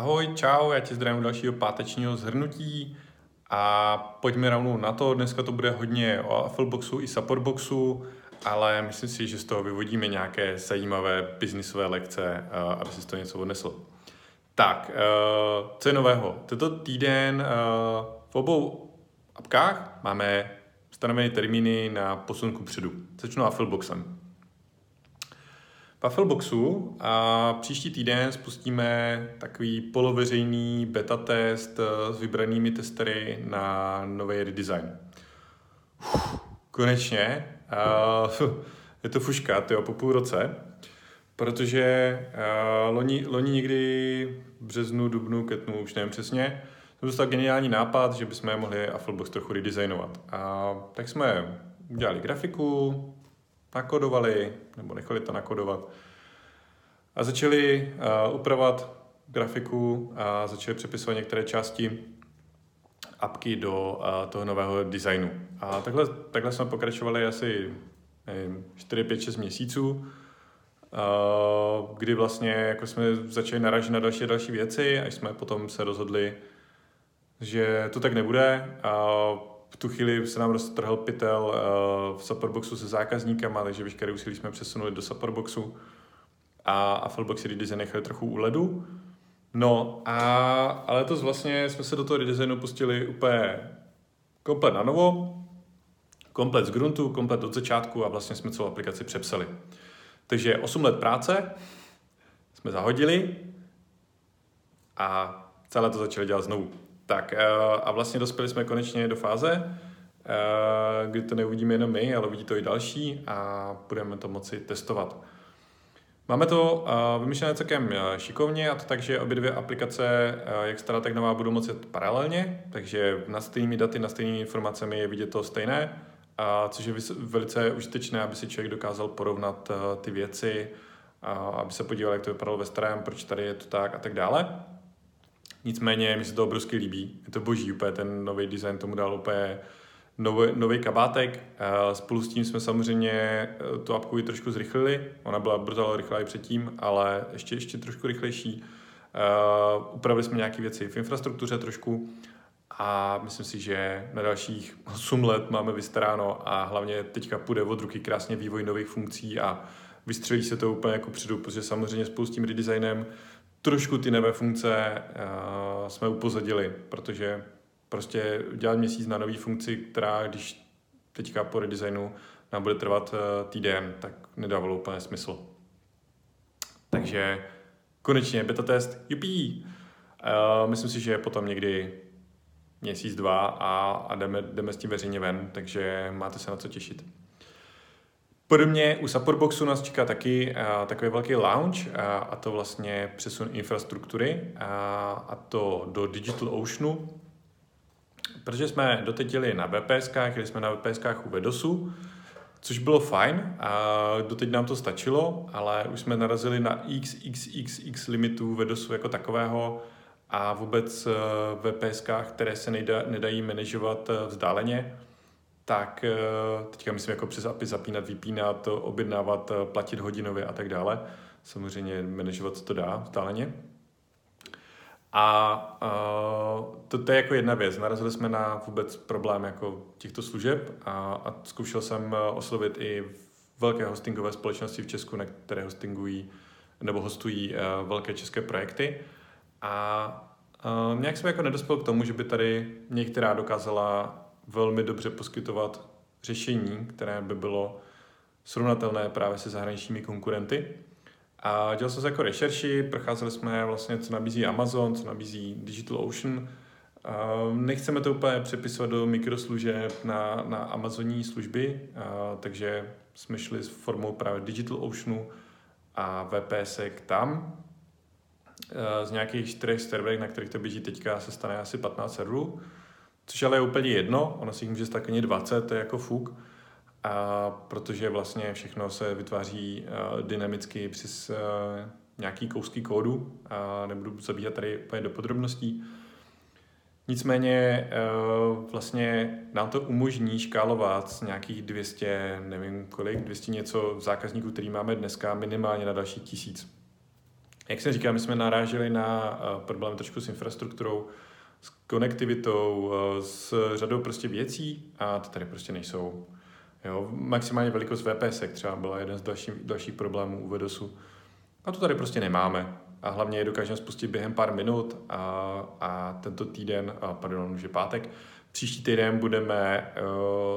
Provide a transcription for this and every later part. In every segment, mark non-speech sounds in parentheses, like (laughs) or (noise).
Ahoj, čau, já tě zdravím dalšího pátečního zhrnutí a pojďme rovnou na to. Dneska to bude hodně o Affleboxu i Supportboxu, ale myslím si, že z toho vyvodíme nějaké zajímavé biznisové lekce, eh, aby si toho něco odnesl. Tak, eh, co je nového? Tento týden eh, v obou apkách máme stanovené termíny na posunku předu. Začnu Affleboxem. Puffleboxu a příští týden spustíme takový poloveřejný beta test eh, s vybranými testery na nový redesign. Uf, konečně. Uh, (laughs) je to fuška, tyjo, po půl roce, protože uh, loni, loni někdy březnu, dubnu, ketnu, už nevím přesně, jsem dostal geniální nápad, že bychom mohli Afflebox trochu redesignovat. A tak jsme udělali grafiku, nakodovali, nebo nechali to nakodovat. A začali uh, upravovat grafiku a začali přepisovat některé části apky do uh, toho nového designu. A takhle, takhle jsme pokračovali asi nevím, 4, 5, 6 měsíců, uh, kdy vlastně jako jsme začali narážet na další další věci, až jsme potom se rozhodli, že to tak nebude. V tu chvíli se nám roztrhl pytel uh, v supportboxu se zákazníkama, takže veškeré úsilí jsme přesunuli do supportboxu a, a Fallbox redesign nechali trochu u ledu. No a ale to vlastně jsme se do toho redesignu pustili úplně komplet na novo, komplet z gruntu, komplet od začátku a vlastně jsme celou aplikaci přepsali. Takže 8 let práce jsme zahodili a celé to začali dělat znovu. Tak eh, a vlastně dospěli jsme konečně do fáze, eh, kdy to neuvidíme jenom my, ale uvidí to i další a budeme to moci testovat. Máme to uh, vymyšlené celkem šikovně a to tak, že obě dvě aplikace, jak stará, tak nová, budou moci paralelně, takže na stejnými daty, na stejnými informacemi je vidět to stejné, a což je velice užitečné, aby si člověk dokázal porovnat ty věci, aby se podíval, jak to vypadalo ve starém, proč tady je to tak a tak dále. Nicméně mi se to obrovsky líbí, je to boží, úplně ten nový design tomu dal úplně nový, nový kabátek. Spolu s tím jsme samozřejmě eh, tu apku i trošku zrychlili. Ona byla brutálně rychlá i předtím, ale ještě, ještě trošku rychlejší. Uh, upravili jsme nějaké věci v infrastruktuře trošku a myslím si, že na dalších 8 let máme vystaráno a hlavně teďka půjde od ruky krásně vývoj nových funkcí a vystřelí se to úplně jako předu, protože samozřejmě spolu s tím redesignem trošku ty nové funkce uh, jsme upozadili, protože prostě dělat měsíc na nový funkci, která když teďka po redesignu nám bude trvat eh, týden, tak nedávalo úplně smysl. Takže konečně beta test, jupí! Uh, myslím si, že je potom někdy měsíc, dva a, a jdeme, jdeme s tím veřejně ven, takže máte se na co těšit. Podobně u Supportboxu nás čeká taky uh, takový velký launch uh, a to vlastně přesun infrastruktury uh, a to do Digital Oceanu, protože jsme doteď jeli na VPS, jeli jsme na VPS u Vedosu, což bylo fajn a doteď nám to stačilo, ale už jsme narazili na XXXX limitů Vedosu jako takového a vůbec eh, VPS, které se nedají manažovat eh, vzdáleně, tak eh, teďka myslím jako přes API zapínat, vypínat, objednávat, platit hodinově a tak dále. Samozřejmě manažovat to dá vzdáleně. A uh, to, to je jako jedna věc. Narazili jsme na vůbec problém jako těchto služeb a, a zkoušel jsem oslovit i velké hostingové společnosti v Česku, na které hostingují nebo hostují velké české projekty. A uh, nějak jsme jako nedospěl k tomu, že by tady některá dokázala velmi dobře poskytovat řešení, které by bylo srovnatelné právě se zahraničními konkurenty. A dělal jsem se jako rešerši, procházeli jsme vlastně, co nabízí Amazon, co nabízí Digital Ocean. A nechceme to úplně přepisovat do mikroslužeb na, na Amazonní služby, takže jsme šli s formou právě Digital Oceanu a VPS tam. A z nějakých čtyřech serverů, na kterých to běží teďka, se stane asi 15 serverů, což ale je úplně jedno, ono si jich může stát 20, to je jako fuk a protože vlastně všechno se vytváří uh, dynamicky přes uh, nějaký kousky kódu a nebudu zabíhat tady úplně do podrobností. Nicméně uh, vlastně nám to umožní škálovat z nějakých 200, nevím kolik, 200 něco zákazníků, který máme dneska minimálně na další tisíc. Jak jsem říkal, my jsme naráželi na problém trošku s infrastrukturou, s konektivitou, s řadou prostě věcí a to tady prostě nejsou. Jo, maximálně velikost VPS třeba byla jeden z dalších, dalších problémů u Vedosu. A to tady prostě nemáme. A hlavně je dokážeme spustit během pár minut a, a tento týden, a pardon, už je pátek, Příští týden budeme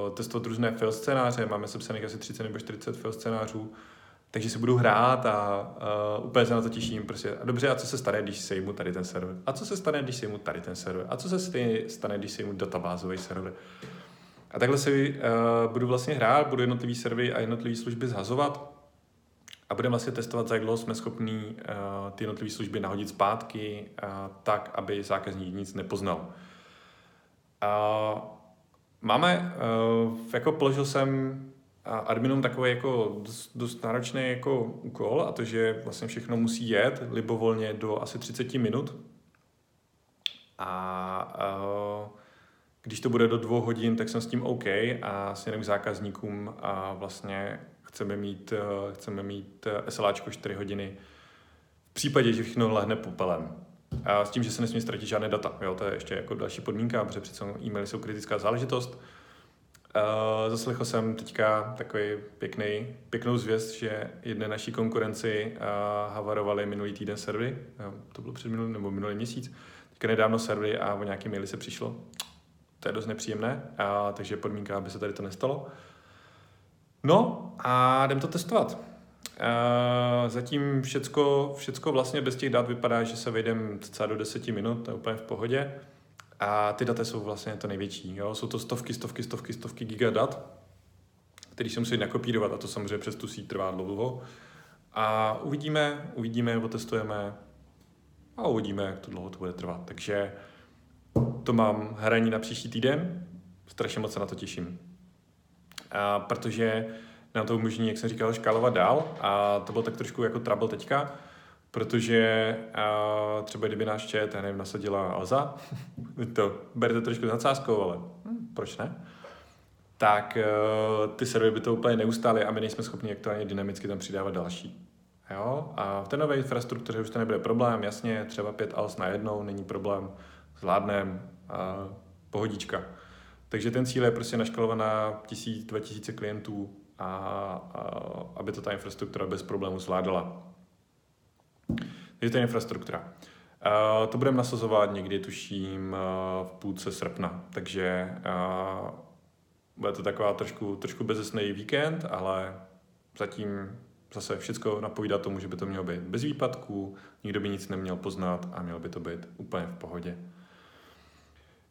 uh, testovat různé fail scénáře, máme sepsaných asi 30 nebo 40 fail scénářů, takže si budu hrát a uh, úplně se na to těším. Prostě. A dobře, a co se stane, když sejmu tady ten server? A co se stane, když sejmu tady ten server? A co se stane, když sejmu databázový server? A takhle si uh, budu vlastně hrát, budu jednotlivý servery a jednotlivé služby zhazovat a budeme vlastně testovat, za jak dlouho jsme schopní uh, ty jednotlivé služby nahodit zpátky, uh, tak, aby zákazník nic nepoznal. Uh, máme, uh, jako položil jsem adminům takový jako dost, dost náročný jako úkol a to, že vlastně všechno musí jet libovolně do asi 30 minut. A uh, když to bude do dvou hodin, tak jsem s tím OK a směrem k zákazníkům a vlastně chceme mít, chceme mít SLAčko 4 hodiny v případě, že všechno lehne popelem. A s tím, že se nesmí ztratit žádné data. Jo, to je ještě jako další podmínka, protože přece e-maily jsou kritická záležitost. Uh, zaslechl jsem teďka takový pěkný, pěknou zvěst, že jedné naší konkurenci uh, havarovali minulý týden servery, uh, to bylo před minulý nebo minulý měsíc, teďka nedávno servery a o nějaké maily se přišlo. To je dost nepříjemné, uh, takže podmínka, aby se tady to nestalo. No a jdem to testovat. Uh, zatím všecko, všecko vlastně bez těch dat vypadá, že se vejdem třeba do 10 minut, to je úplně v pohodě. A ty data jsou vlastně to největší. Jo? Jsou to stovky, stovky, stovky, stovky gigadat, který se musí nakopírovat a to samozřejmě přes tu síť trvá dlouho. A uvidíme, uvidíme, otestujeme a uvidíme, jak to dlouho to bude trvat. Takže to mám hraní na příští týden, strašně moc se na to těším. A protože nám to umožní, jak jsem říkal, škálovat dál a to bylo tak trošku jako trouble teďka, protože uh, třeba kdyby náš čet, já nevím, nasadila Alza, (laughs) to berete trošku nadsázkou, ale hm, proč ne? Tak uh, ty servery by to úplně neustály a my nejsme schopni aktuálně dynamicky tam přidávat další. Jo? A v té nové infrastruktuře už to nebude problém, jasně, třeba pět als na jednou, není problém, zvládnem, uh, pohodička. Takže ten cíl je prostě naškalovat na tisíc, dva tisíce klientů a, a aby to ta infrastruktura bez problémů zvládala. Takže to je infrastruktura. Uh, to budeme nasazovat někdy, tuším, uh, v půlce srpna, takže uh, bude to taková trošku, trošku bezesný víkend, ale zatím zase všechno napovídá tomu, že by to mělo být bez výpadků, nikdo by nic neměl poznat a mělo by to být úplně v pohodě.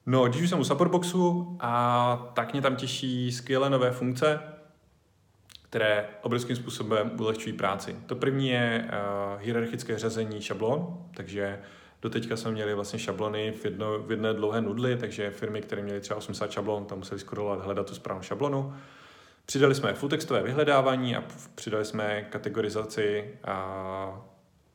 No, když už jsem u Supportboxu, a tak mě tam těší skvělé nové funkce, které obrovským způsobem ulehčují práci. To první je uh, hierarchické řazení šablon, takže Doteďka jsme měli vlastně šablony v, jedno, v jedné dlouhé nudli, takže firmy, které měly třeba 80 šablon, tam museli skrolovat, hledat tu správnou šablonu. Přidali jsme full textové vyhledávání a přidali jsme kategorizaci a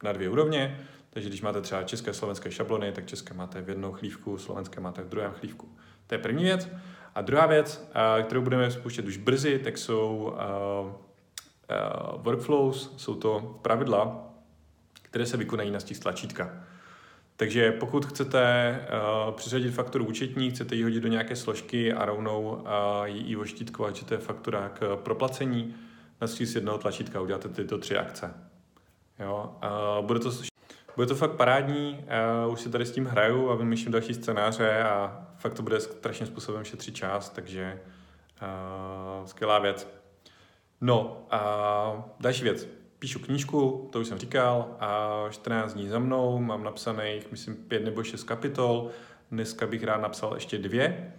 na dvě úrovně. Takže když máte třeba české slovenské šablony, tak české máte v jednou chlívku, slovenské máte v druhém chlívku. To je první věc. A druhá věc, kterou budeme spouštět už brzy, tak jsou workflows, jsou to pravidla, které se vykonají na stisk tlačítka. Takže pokud chcete uh, přiřadit fakturu účetní, chcete ji hodit do nějaké složky a rovnou uh, ji oštítkovat, že to je faktura k proplacení, na z jednoho tlačítka uděláte tyto tři akce. Jo? Uh, bude, to, bude to fakt parádní, uh, už si tady s tím hraju a vymýšlím další scénáře a fakt to bude strašným způsobem šetřit čas, takže uh, skvělá věc. No a uh, další věc píšu knížku, to už jsem říkal, a 14 dní za mnou, mám napsaných, myslím, pět nebo šest kapitol, dneska bych rád napsal ještě dvě.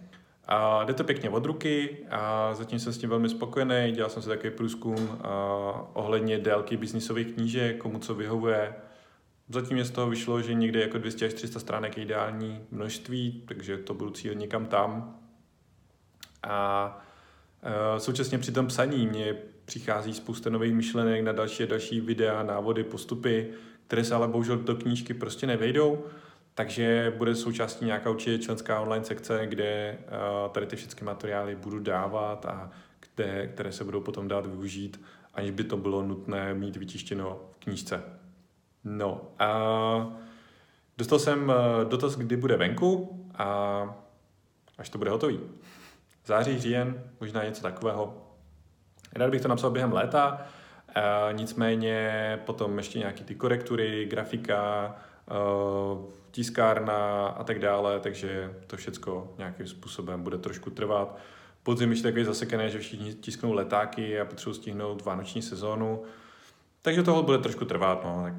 A jde to pěkně od ruky a zatím jsem s tím velmi spokojený. Dělal jsem si takový průzkum ohledně délky biznisových knížek, komu co vyhovuje. Zatím je z toho vyšlo, že někde jako 200 až 300 stránek je ideální množství, takže to budu cílit někam tam. A současně při tom psaní mě přichází spousta nových myšlenek na další a další videa, návody, postupy, které se ale bohužel do knížky prostě nevejdou, takže bude součástí nějaká určitě členská online sekce, kde uh, tady ty všechny materiály budu dávat a kde, které se budou potom dát využít, aniž by to bylo nutné mít vytištěno v knížce. No a dostal jsem eh, dotaz, kdy bude venku a až to bude hotový. Září, říjen, možná něco takového. Rád bych to napsal během léta, a nicméně potom ještě nějaký ty korektury, grafika, eh, tiskárna a tak dále, takže to všechno nějakým způsobem bude trošku trvat. Podzim ještě takový zasekené, že všichni tisknou letáky a potřebují stihnout vánoční sezónu. Takže toho bude trošku trvat, no, tak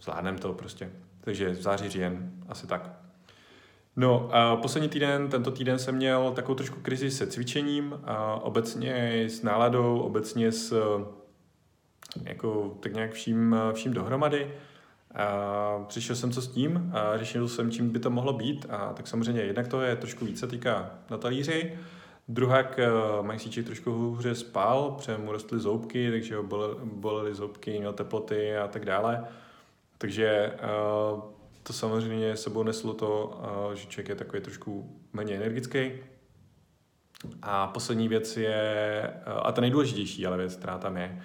zvládneme to prostě. Takže v září, říjen, asi tak. No a poslední týden, tento týden jsem měl takovou trošku krizi se cvičením, a obecně s náladou, obecně s jako tak nějak vším, vším dohromady. A přišel jsem co s tím a řešil jsem, čím by to mohlo být. A tak samozřejmě jednak to je trošku více týká na talíři, Druhák uh, Maxíček trošku hůře spal, protože mu rostly zoubky, takže ho bolely zoubky, měl teploty a tak dále. Takže uh, to samozřejmě sebou neslo to, uh, že člověk je takový trošku méně energický. A poslední věc je, uh, a ta nejdůležitější ale věc, která tam je,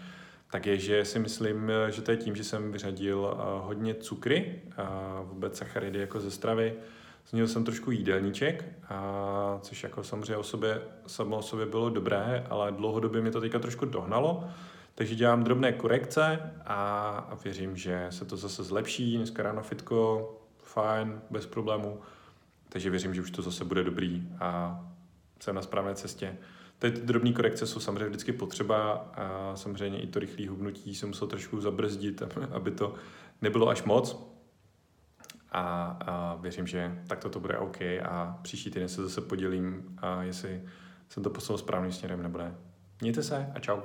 tak je, že si myslím, že to je tím, že jsem vyřadil hodně cukry, vůbec sacharidy jako ze stravy, Změnil jsem trošku jídelníček, a, což jako samozřejmě o sobě, samo o sobě bylo dobré, ale dlouhodobě mě to teďka trošku dohnalo. Takže dělám drobné korekce a, a věřím, že se to zase zlepší. Dneska ráno fitko, fajn, bez problémů. Takže věřím, že už to zase bude dobrý a jsem na správné cestě. Teď ty drobné korekce jsou samozřejmě vždycky potřeba a samozřejmě i to rychlé hubnutí jsem musel trošku zabrzdit, (laughs) aby to nebylo až moc a, a věřím, že takto to bude OK a příští týden se zase podělím, a jestli jsem to poslal správným směrem nebo ne. Mějte se a čau.